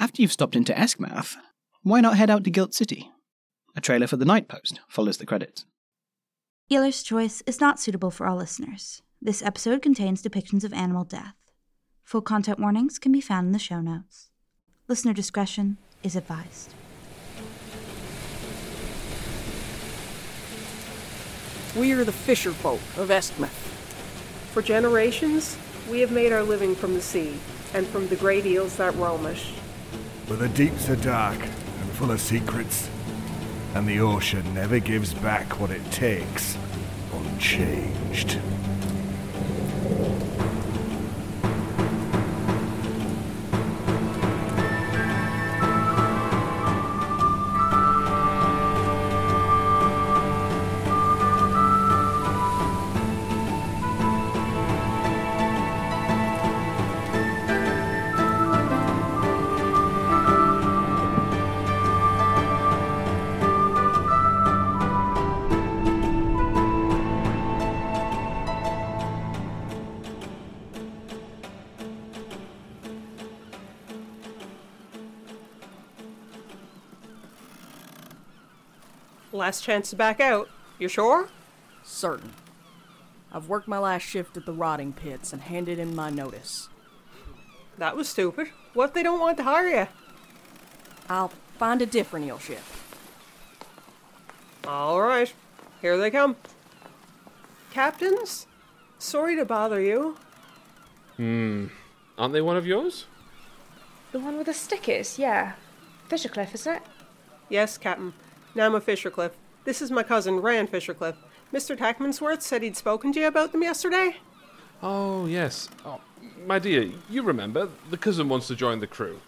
After you've stopped into Eskmouth, why not head out to Gilt City? A trailer for the Night Post follows the credits. Eeler's Choice is not suitable for all listeners. This episode contains depictions of animal death. Full content warnings can be found in the show notes. Listener discretion is advised. We are the fisher folk of Eskmouth. For generations, we have made our living from the sea and from the great eels that roam us. But the deeps are dark and full of secrets, and the ocean never gives back what it takes unchanged. Last chance to back out. You sure? Certain. I've worked my last shift at the rotting pits and handed in my notice. That was stupid. What if they don't want to hire you? I'll find a different eel ship. All right, here they come. Captains, sorry to bother you. Hmm. Aren't they one of yours? The one with the stickers, yeah. Fishercliff, isn't it? Yes, Captain. Nama Fishercliff. This is my cousin, Rand Fishercliff. Mr. Tackmansworth said he'd spoken to you about them yesterday. Oh, yes. Oh, my dear, you remember, the cousin wants to join the crew.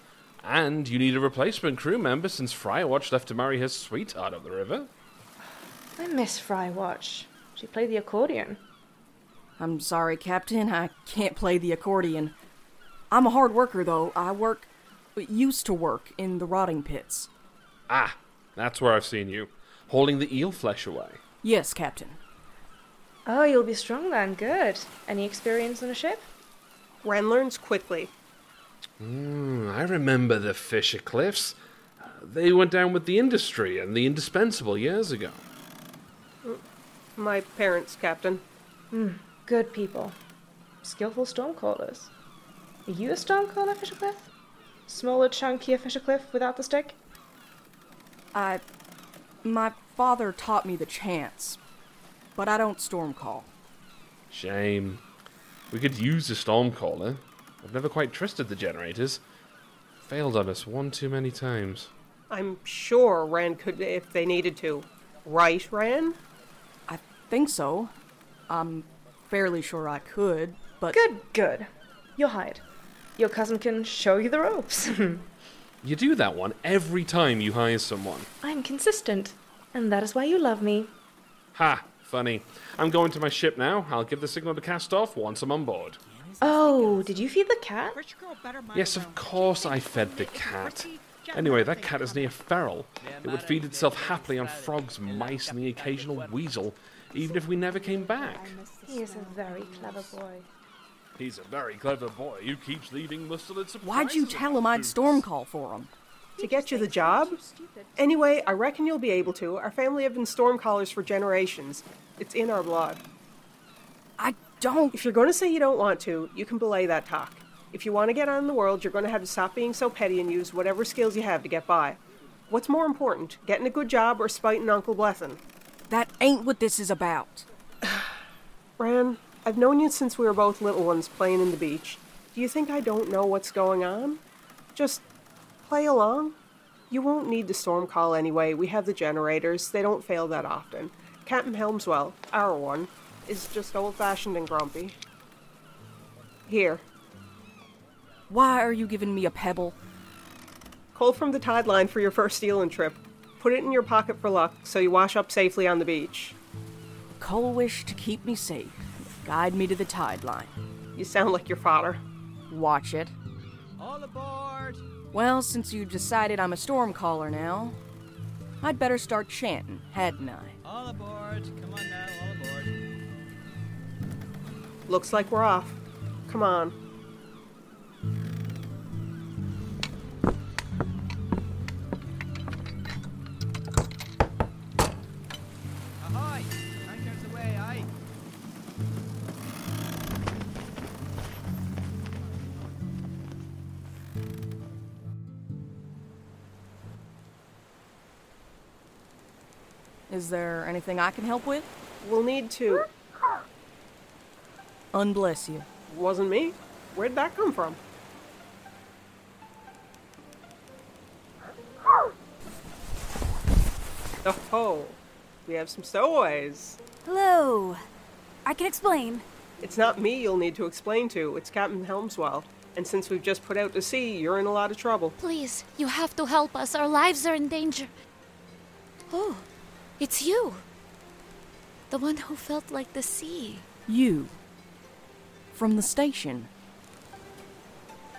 And you need a replacement crew member since Frywatch left to marry his sweetheart up the river. I miss Frywatch. She played the accordion. I'm sorry, Captain, I can't play the accordion. I'm a hard worker, though. I work, used to work, in the rotting pits. Ah, that's where I've seen you, holding the eel flesh away. Yes, Captain. Oh, you'll be strong then. Good. Any experience on a ship? Ren learns quickly. Mm, I remember the Fishercliffs. Uh, they went down with the industry and the indispensable years ago. My parents, Captain. Hmm. Good people. Skillful stormcallers. Are you a stormcaller, Fishercliff? Smaller, chunkier Fishercliff without the stick? I. My father taught me the chants, but I don't storm call. Shame. We could use a storm caller. Eh? I've never quite trusted the generators. Failed on us one too many times. I'm sure Rand could if they needed to. Right, Rand? I think so. I'm fairly sure I could, but. Good, good. You'll hide. Your cousin can show you the ropes. You do that one every time you hire someone. I'm consistent, and that is why you love me. Ha! Funny. I'm going to my ship now. I'll give the signal to cast off once I'm on board. Oh, did you feed the cat? Yes, of course I fed the cat. Anyway, that cat is near feral. It would feed itself happily on frogs, mice, and the occasional weasel, even if we never came back. He is a very clever boy. He's a very clever boy who keeps leaving muscle and surprises. Why'd you tell him I'd storm call for him? To get you the job? Anyway, I reckon you'll be able to. Our family have been storm callers for generations. It's in our blood. I don't. If you're going to say you don't want to, you can belay that talk. If you want to get on in the world, you're going to have to stop being so petty and use whatever skills you have to get by. What's more important, getting a good job or spiting Uncle Blessin? That ain't what this is about. Rand, I've known you since we were both little ones playing in the beach. Do you think I don't know what's going on? Just play along. You won't need the storm call anyway. We have the generators. They don't fail that often. Captain Helmswell, our one, is just old fashioned and grumpy. Here. Why are you giving me a pebble? Coal from the tide line for your first eeling trip. Put it in your pocket for luck so you wash up safely on the beach. Coal wish to keep me safe. Guide me to the tide line. You sound like your father. Watch it. All aboard! Well, since you've decided I'm a storm caller now, I'd better start chanting, hadn't I? All aboard! Come on now, all aboard. Looks like we're off. Come on. Is there anything I can help with? We'll need to. Unbless you. Wasn't me. Where'd that come from? Oh, we have some stowaways. Hello. I can explain. It's not me you'll need to explain to, it's Captain Helmswell. And since we've just put out to sea, you're in a lot of trouble. Please, you have to help us. Our lives are in danger. Oh, it's you. The one who felt like the sea. You. From the station.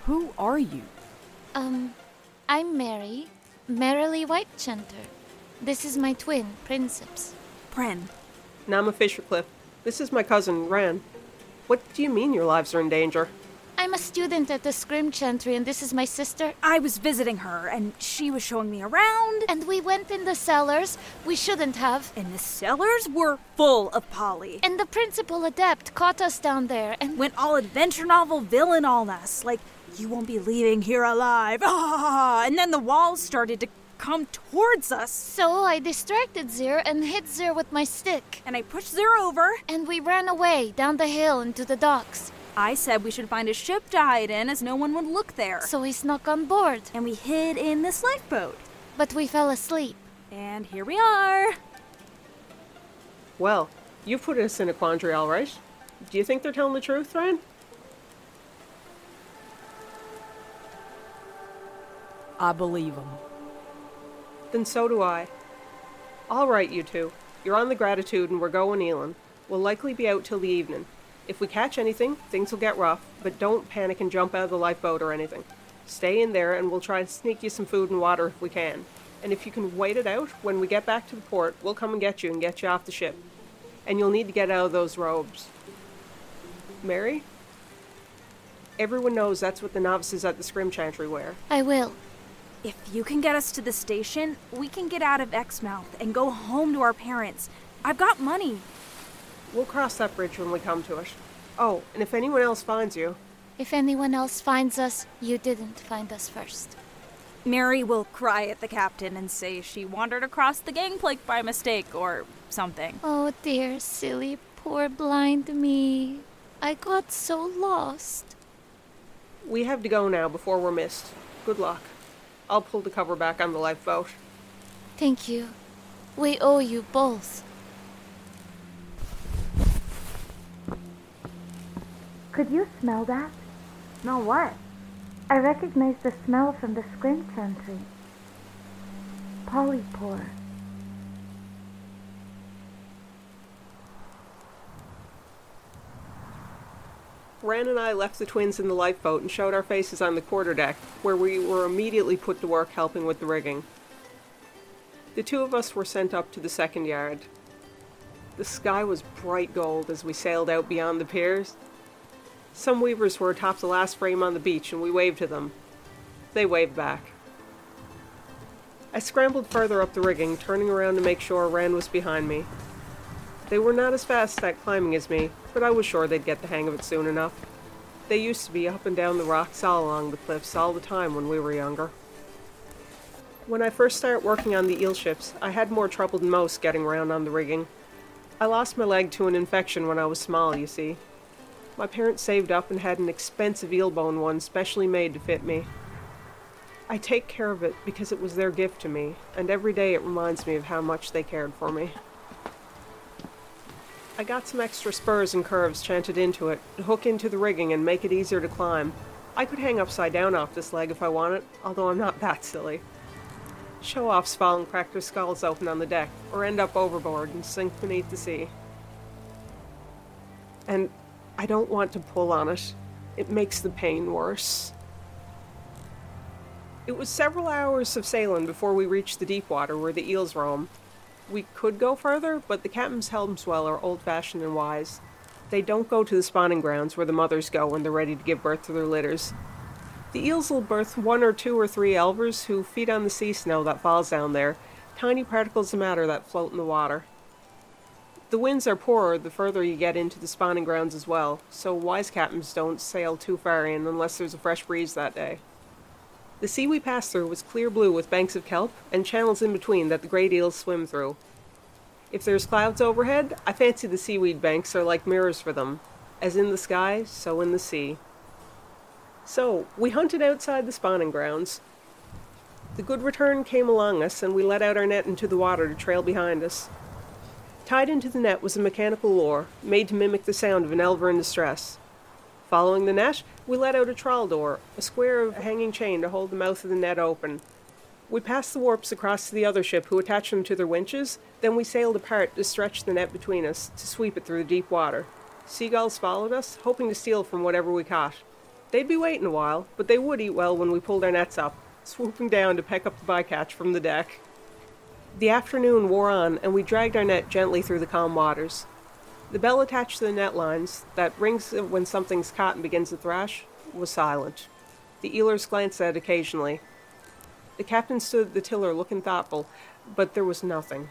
Who are you? Um, I'm Mary, Merrily Whitechanter. This is my twin, Princeps. Pren. Nama Fishercliff. This is my cousin, Ran. What do you mean your lives are in danger? I'm a student at the Scrim Chantry, and this is my sister. I was visiting her, and she was showing me around. And we went in the cellars. We shouldn't have. And the cellars were full of Polly. And the principal adept caught us down there, and Went all adventure novel villain on us. Like, you won't be leaving here alive. Ah! And then the walls started to come towards us. so I distracted Zir and hit Zir with my stick. And I pushed Zero over. And we ran away down the hill into the docks. I said we should find a ship to hide in as no one would look there. So we snuck on board, And we hid in this lifeboat. but we fell asleep. And here we are. Well, you've put us in a quandary, all right. Do you think they're telling the truth, Ryan? I believe them. Then so do I. All right, you two. You're on the gratitude and we're going eeling. We'll likely be out till the evening. If we catch anything, things will get rough, but don't panic and jump out of the lifeboat or anything. Stay in there and we'll try and sneak you some food and water if we can. And if you can wait it out, when we get back to the port, we'll come and get you and get you off the ship. And you'll need to get out of those robes. Mary? Everyone knows that's what the novices at the Scrim Chantry wear. I will. If you can get us to the station, we can get out of Eskmouth and go home to our parents. I've got money. We'll cross that bridge when we come to it. Oh, and if anyone else finds you, If anyone else finds us, you didn't find us first. Mary will cry at the captain and say she wandered across the gangplank by mistake or something. Oh dear, silly, poor blind me. I got so lost. we have to go now before we're missed. Good luck. I'll pull the cover back on the lifeboat. Thank you. We owe you both. Could you smell that? Smell what? I recognize the smell from the scrim chantry. Polypore. Rand and I left the twins in the lifeboat and showed our faces on the quarterdeck, where we were immediately put to work helping with the rigging. The two of us were sent up to the second yard. The sky was bright gold as we sailed out beyond the piers. Some weavers were atop the last frame on the beach, and we waved to them. They waved back. I scrambled further up the rigging, turning around to make sure Rand was behind me. They were not as fast at climbing as me, but I was sure they'd get the hang of it soon enough. They used to be up and down the rocks all along the cliffs all the time when we were younger. When I first started working on the eel ships, I had more trouble than most getting around on the rigging. I lost my leg to an infection when I was small, you see. My parents saved up and had an expensive eel bone one specially made to fit me. I take care of it because it was their gift to me, and every day it reminds me of how much they cared for me. I got some extra spurs and curves chanted into it to hook into the rigging and make it easier to climb. I could hang upside down off this leg if I wanted, although I'm not that silly. Show offs fall and crack their skulls open on the deck, or end up overboard and sink beneath the sea. And I don't want to pull on it. It makes the pain worse. It was several hours of sailing before we reached the deep water where the eels roam. We could go further, but the captain's Helmswell are old fashioned and wise. They don't go to the spawning grounds where the mothers go when they're ready to give birth to their litters. The eels will birth one or two or three elvers who feed on the sea snow that falls down there, tiny particles of matter that float in the water. The winds are poorer the further you get into the spawning grounds as well, so wise captains don't sail too far in unless there's a fresh breeze that day. The sea we passed through was clear blue with banks of kelp and channels in between that the great eels swim through. If there's clouds overhead, I fancy the seaweed banks are like mirrors for them. As in the sky, so in the sea. So, we hunted outside the spawning grounds. The good return came along us, and we let out our net into the water to trail behind us. Tied into the net was a mechanical lure, made to mimic the sound of an elver in distress. Following the net, we let out a trawl door, a square of hanging chain to hold the mouth of the net open. We passed the warps across to the other ship, who attached them to their winches, then we sailed apart to stretch the net between us, to sweep it through the deep water. Seagulls followed us, hoping to steal from whatever we caught. They'd be waiting a while, but they would eat well when we pulled our nets up, swooping down to peck up the bycatch from the deck. The afternoon wore on, and we dragged our net gently through the calm waters. The bell attached to the net lines, that rings when something's caught and begins to thrash, was silent. The eelers glanced at it occasionally. The captain stood at the tiller looking thoughtful, but there was nothing.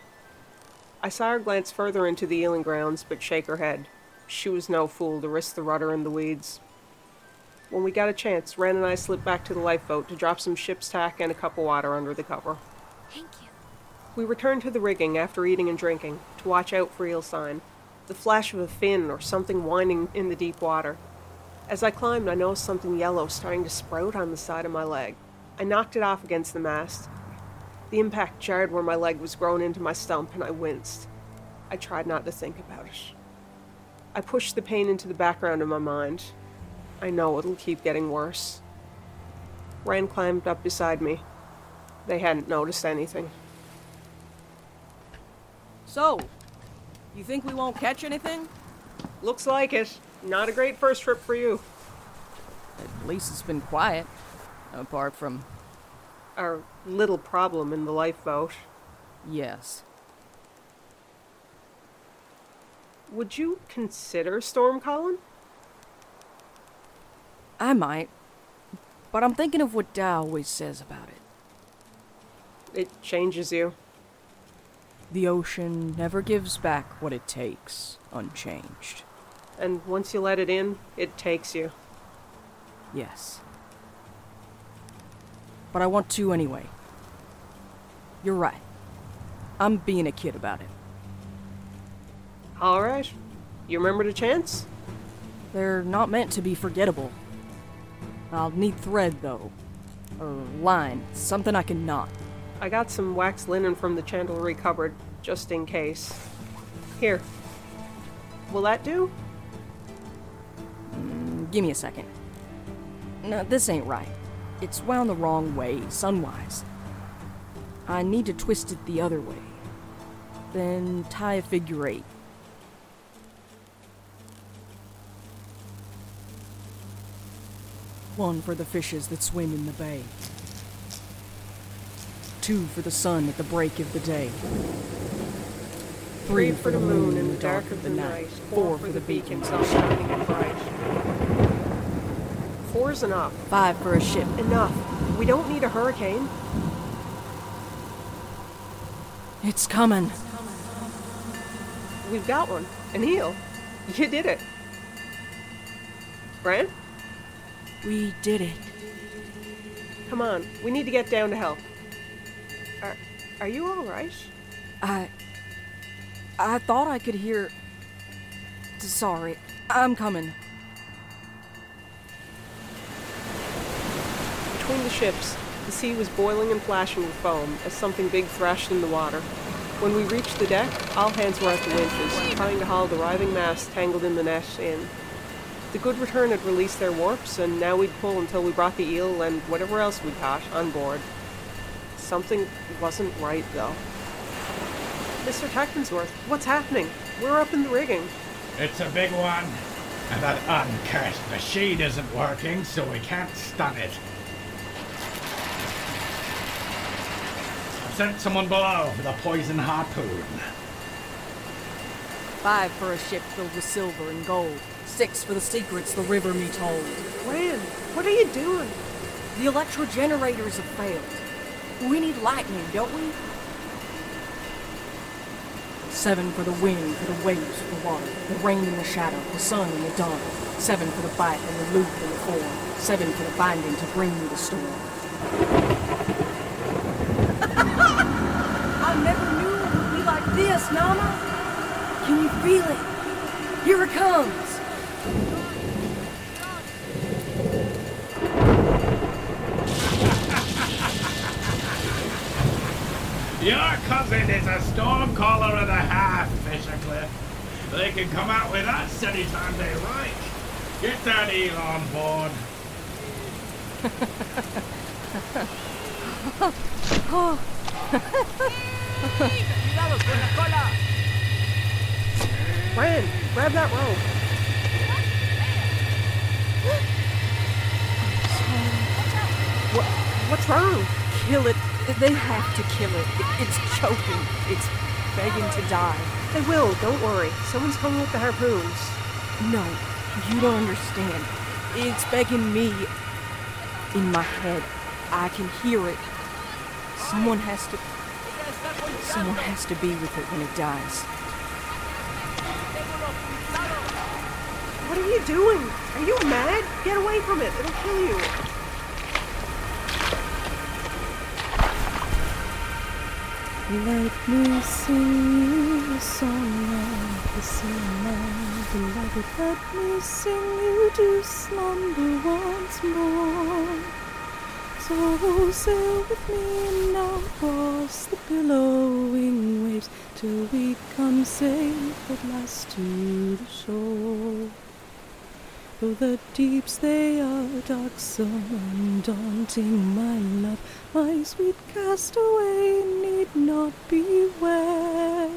I saw her glance further into the eeling grounds, but shake her head. She was no fool to risk the rudder in the weeds. When we got a chance, Rand and I slipped back to the lifeboat to drop some ship's tack and a cup of water under the cover. Thank you. We returned to the rigging after eating and drinking to watch out for eel sign, the flash of a fin or something winding in the deep water. As I climbed, I noticed something yellow starting to sprout on the side of my leg. I knocked it off against the mast. The impact jarred where my leg was grown into my stump, and I winced. I tried not to think about it. I pushed the pain into the background of my mind. I know it'll keep getting worse. Rand climbed up beside me. They hadn't noticed anything. So, you think we won't catch anything? Looks like it. Not a great first trip for you. At least it's been quiet. Apart from. Our little problem in the lifeboat. Yes. Would you consider storm calling? I might. But I'm thinking of what Dow always says about it. It changes you. The ocean never gives back what it takes, unchanged. And once you let it in, it takes you. Yes. But I want to anyway. You're right. I'm being a kid about it. All right. You remember the chance? They're not meant to be forgettable. I'll need thread, though. Or line, something I can knot. I got some wax linen from the chandlery cupboard, just in case. Here. Will that do? Mm, give me a second. No, this ain't right. It's wound the wrong way, sunwise. I need to twist it the other way. Then tie a figure eight. One for the fishes that swim in the bay. Two for the sun at the break of the day. Three for the moon in the dark of the night. Four for the beacons all shining and bright. Four's enough. Five for a ship. Enough. We don't need a hurricane. It's coming. We've got one. An eel. You did it. Bran? We did it. Come on. We need to get down to help. Are, are you all right? I. I thought I could hear. Sorry. I'm coming. Between the ships, the sea was boiling and flashing with foam as something big thrashed in the water. When we reached the deck, all hands were at the winches, trying to haul the writhing mass tangled in the net in. The Good Return had released their warps, and now we'd pull until we brought the eel and whatever else we caught on board. Something wasn't right, though. Mr. Tackmansworth, what's happening? We're up in the rigging. It's a big one. And that uncursed machine isn't working, so we can't stun it. I've sent someone below with a poison harpoon. Five for a ship filled with silver and gold. Six for the secrets the river me told. Rand, what are you doing? The electro generators have failed. We need lightning, don't we? Seven for the wind, for the waves, for the water, the rain in the shadow, the sun in the dawn. Seven for the bite and the loop and the form. Seven for the binding to bring me the storm. I never knew it would be like this. Nama? Can you feel it? Here it comes! Cousin is a stormcaller and a half, Fishercliff. They can come out with us anytime they like. Get that eel on board. Bran, grab that rope. What, what's wrong? Kill it. They have to kill it. It- It's choking. It's begging to die. They will, don't worry. Someone's coming with the harpoons. No, you don't understand. It's begging me. In my head, I can hear it. Someone has to. Someone has to be with it when it dies. What are you doing? Are you mad? Get away from it. It'll kill you. Let me sing you a song of the summer, beloved. Let me sing you to slumber once more. So sail with me now across the billowing waves till we come safe at last to the shore. Though the deeps they are darksome and daunting, my love, my sweet castaway need not beware.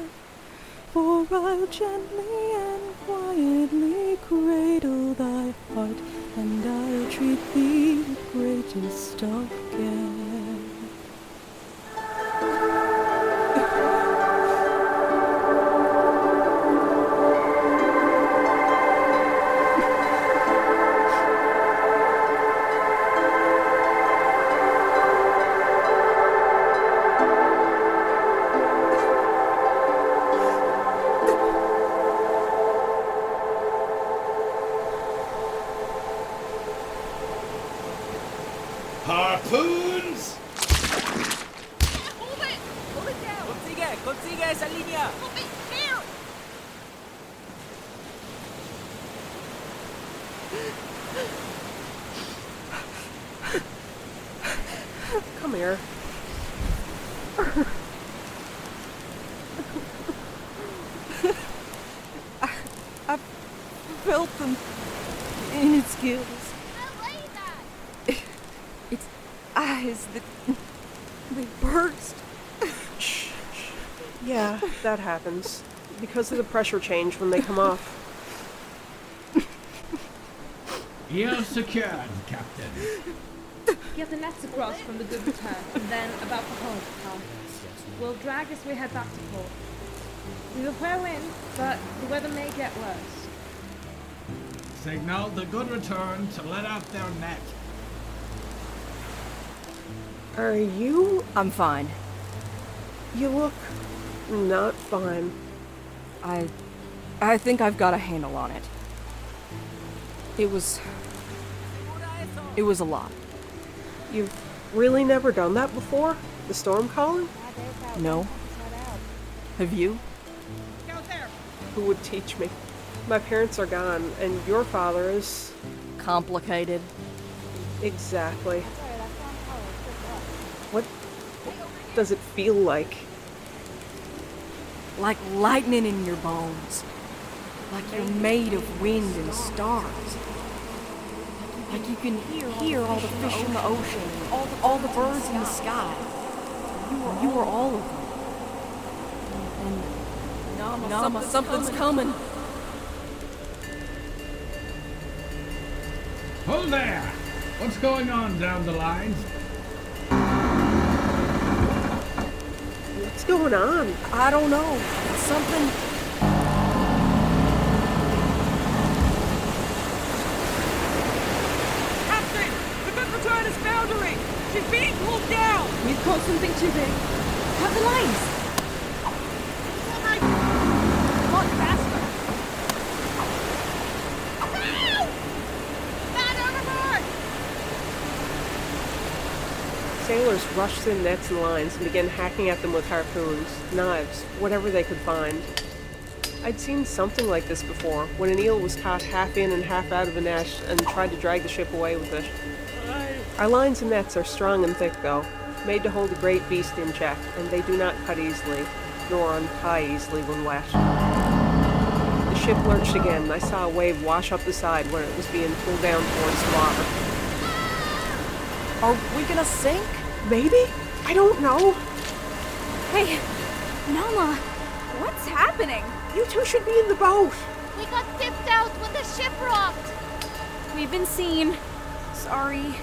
For I'll gently and quietly cradle thy heart, and I'll treat thee with greatest of care. Harpoons! Consigue, consigue esa línea. Come here. I felt them in its gills. Its eyes that they burst. Yeah, that happens. Because of the pressure change when they come off. Eel secured, Captain. Get the nets across from the good return, and then about the hold, Tom. We'll drag as we head back to port. We have fair wind, but the weather may get worse. Signal the good return to let out their net. Are you. I'm fine. You look. Not fine. I. I think I've got a handle on it. It was. It was a lot. You've really never done that before? The storm calling? No? Have you? Who would teach me? My parents are gone, and your father is. Complicated. Exactly. What does it feel like? Like lightning in your bones. Like you're made of wind and stars. Like you can hear all the fish in the ocean, all the, all the birds in the sky. You are all of them. And Nama, something's coming. Hold there! What's going on down the lines? What's going on? I don't know. Something. Captain, the good return is foundering. She's being pulled down. We've caught something too big. Cut the lines. Come on, faster. Man overboard! Sailors rushed their nets and lines and began hacking at them with harpoons, knives, whatever they could find. I'd seen something like this before, when an eel was caught half in and half out of a net and tried to drag the ship away with it. Our lines and nets are strong and thick, though, made to hold a great beast in check, and they do not cut easily, nor untie easily when wet. The ship lurched again, and I saw a wave wash up the side when it was being pulled down towards the water. Are we gonna sink? Maybe? I don't know. Hey, Nama, what's happening? You two should be in the boat. We got tipped out when the ship rocked. We've been seen. Sorry.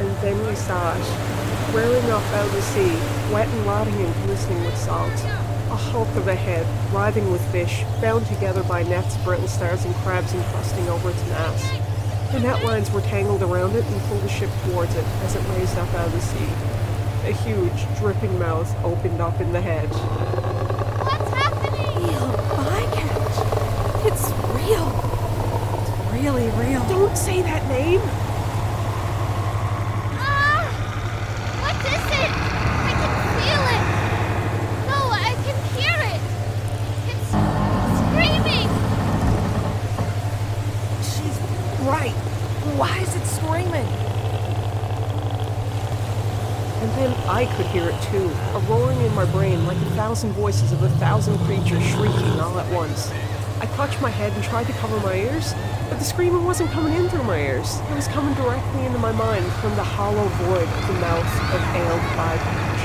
And then we saw it, rearing off out of the sea, wet and rotting and glistening with salt. A hulk of a head, writhing with fish, bound together by nets, brittle stars, and crabs encrusting over its mast. The net lines were tangled around it and pulled the ship towards it as it raised up out of the sea. A huge, dripping mouth opened up in the head. What's happening? Eel bycatch. It's real. It's really real. Don't say that name! Ah! What is it? I can feel it. No, I can hear it. It's screaming. She's right. Why is it screaming? And then I could hear it too, a roaring in my brain like a thousand voices of a thousand creatures shrieking all at once. I clutched my head and tried to cover my ears, but the screaming wasn't coming in through my ears. It was coming directly into my mind from the hollow void of the mouth of Ailed Bycatch.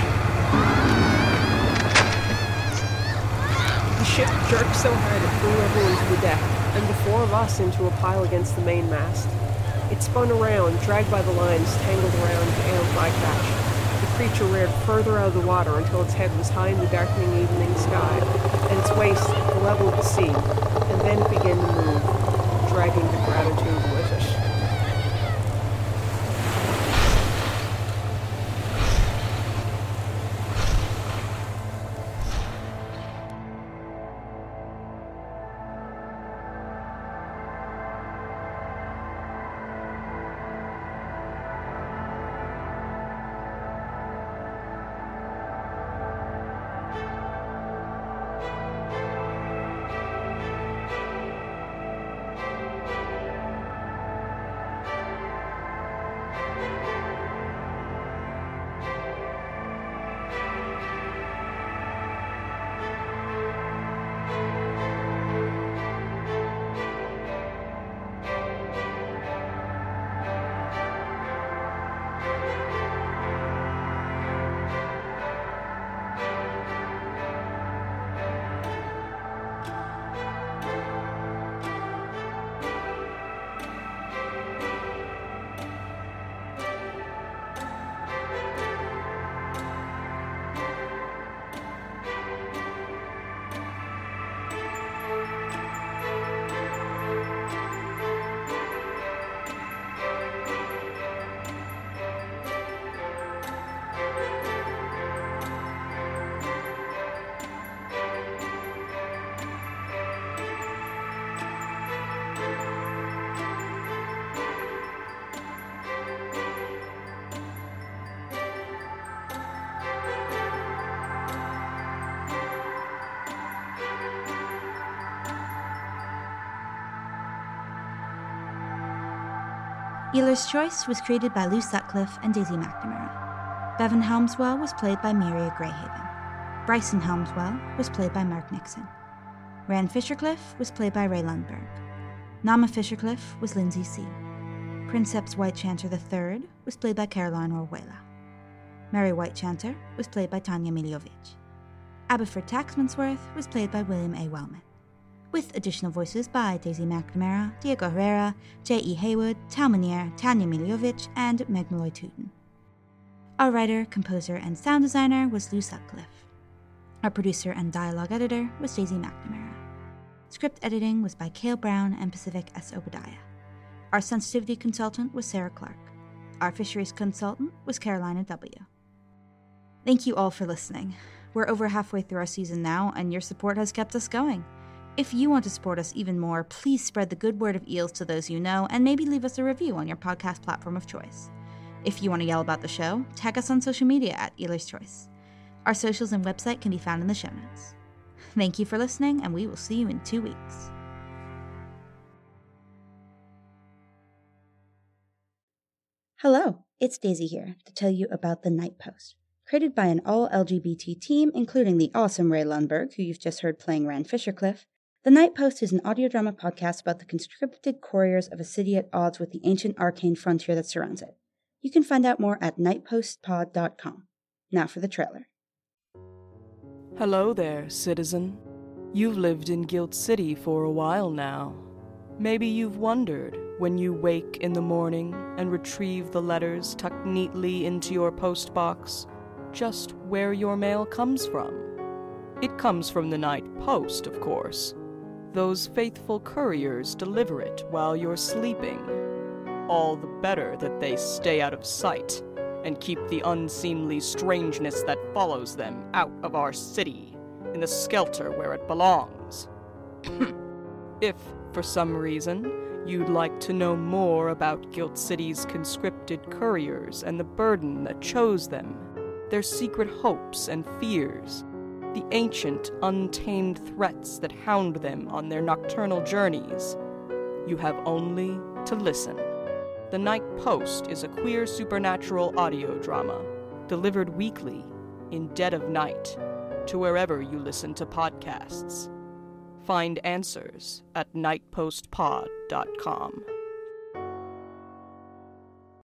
The ship jerked so hard it threw everyone to the deck, and the four of us into a pile against the mainmast. It spun around, dragged by the lines tangled around Ailed Bycatch. Creature reared further out of the water until its head was high in the darkening evening sky, and its waist level of the sea, and then it began to move, dragging the gratitude Eeler's Choice was created by Lou Sutcliffe and Daisy McNamara. Bevan Helmswell was played by Miria Greyhaven. Bryson Helmswell was played by Mark Nixon. Rand Fishercliff was played by Rae Lundberg. Nama Fishercliff was Lindsey C. Princeps White Chanter III was played by Caroline Orejuela. Mary White Chanter was played by Tanja Milojevic. Aberford Taxmansworth was played by William A. Wellman with additional voices by Daisy McNamara, Diego Herrera, J.E. Haywood, Tal Minear, Tanja Milojevic, and Meg Molly Tuten. Our writer, composer, and sound designer was Lou Sutcliffe. Our producer and dialogue editor was Daisy McNamara. Script editing was by Cale Brown and Pacific S. Obadiah. Our sensitivity consultant was Sarah Clark. Our fisheries consultant was Carolina W. Thank you all for listening. We're over halfway through our season now, and your support has kept us going. If you want to support us even more, please spread the good word of eels to those you know and maybe leave us a review on your podcast platform of choice. If you want to yell about the show, tag us on social media at Eeler's Choice. Our socials and website can be found in the show notes. Thank you for listening, and we will see you in two weeks. Hello, it's Daisy here to tell you about The Night Post. Created by an all LGBT team, including the awesome Rae Lundberg, who you've just heard playing Rand Fishercliff, The Night Post is an audio drama podcast about the conscripted couriers of a city at odds with the ancient arcane frontier that surrounds it. You can find out more at nightpostpod.com. Now for the trailer. Hello there, citizen. You've lived in Guild City for a while now. Maybe you've wondered when you wake in the morning and retrieve the letters tucked neatly into your postbox just where your mail comes from. It comes from the night post, of course. Those faithful couriers deliver it while you're sleeping. All the better that they stay out of sight and keep the unseemly strangeness that follows them out of our city, in the skelter where it belongs. if, for some reason, you'd like to know more about Guild City's conscripted couriers and the burden that chose them, their secret hopes and fears, the ancient, untamed threats that hound them on their nocturnal journeys, you have only to listen. The Night Post is a queer supernatural audio drama, delivered weekly, in dead of night, to wherever you listen to podcasts. Find answers at nightpostpod.com.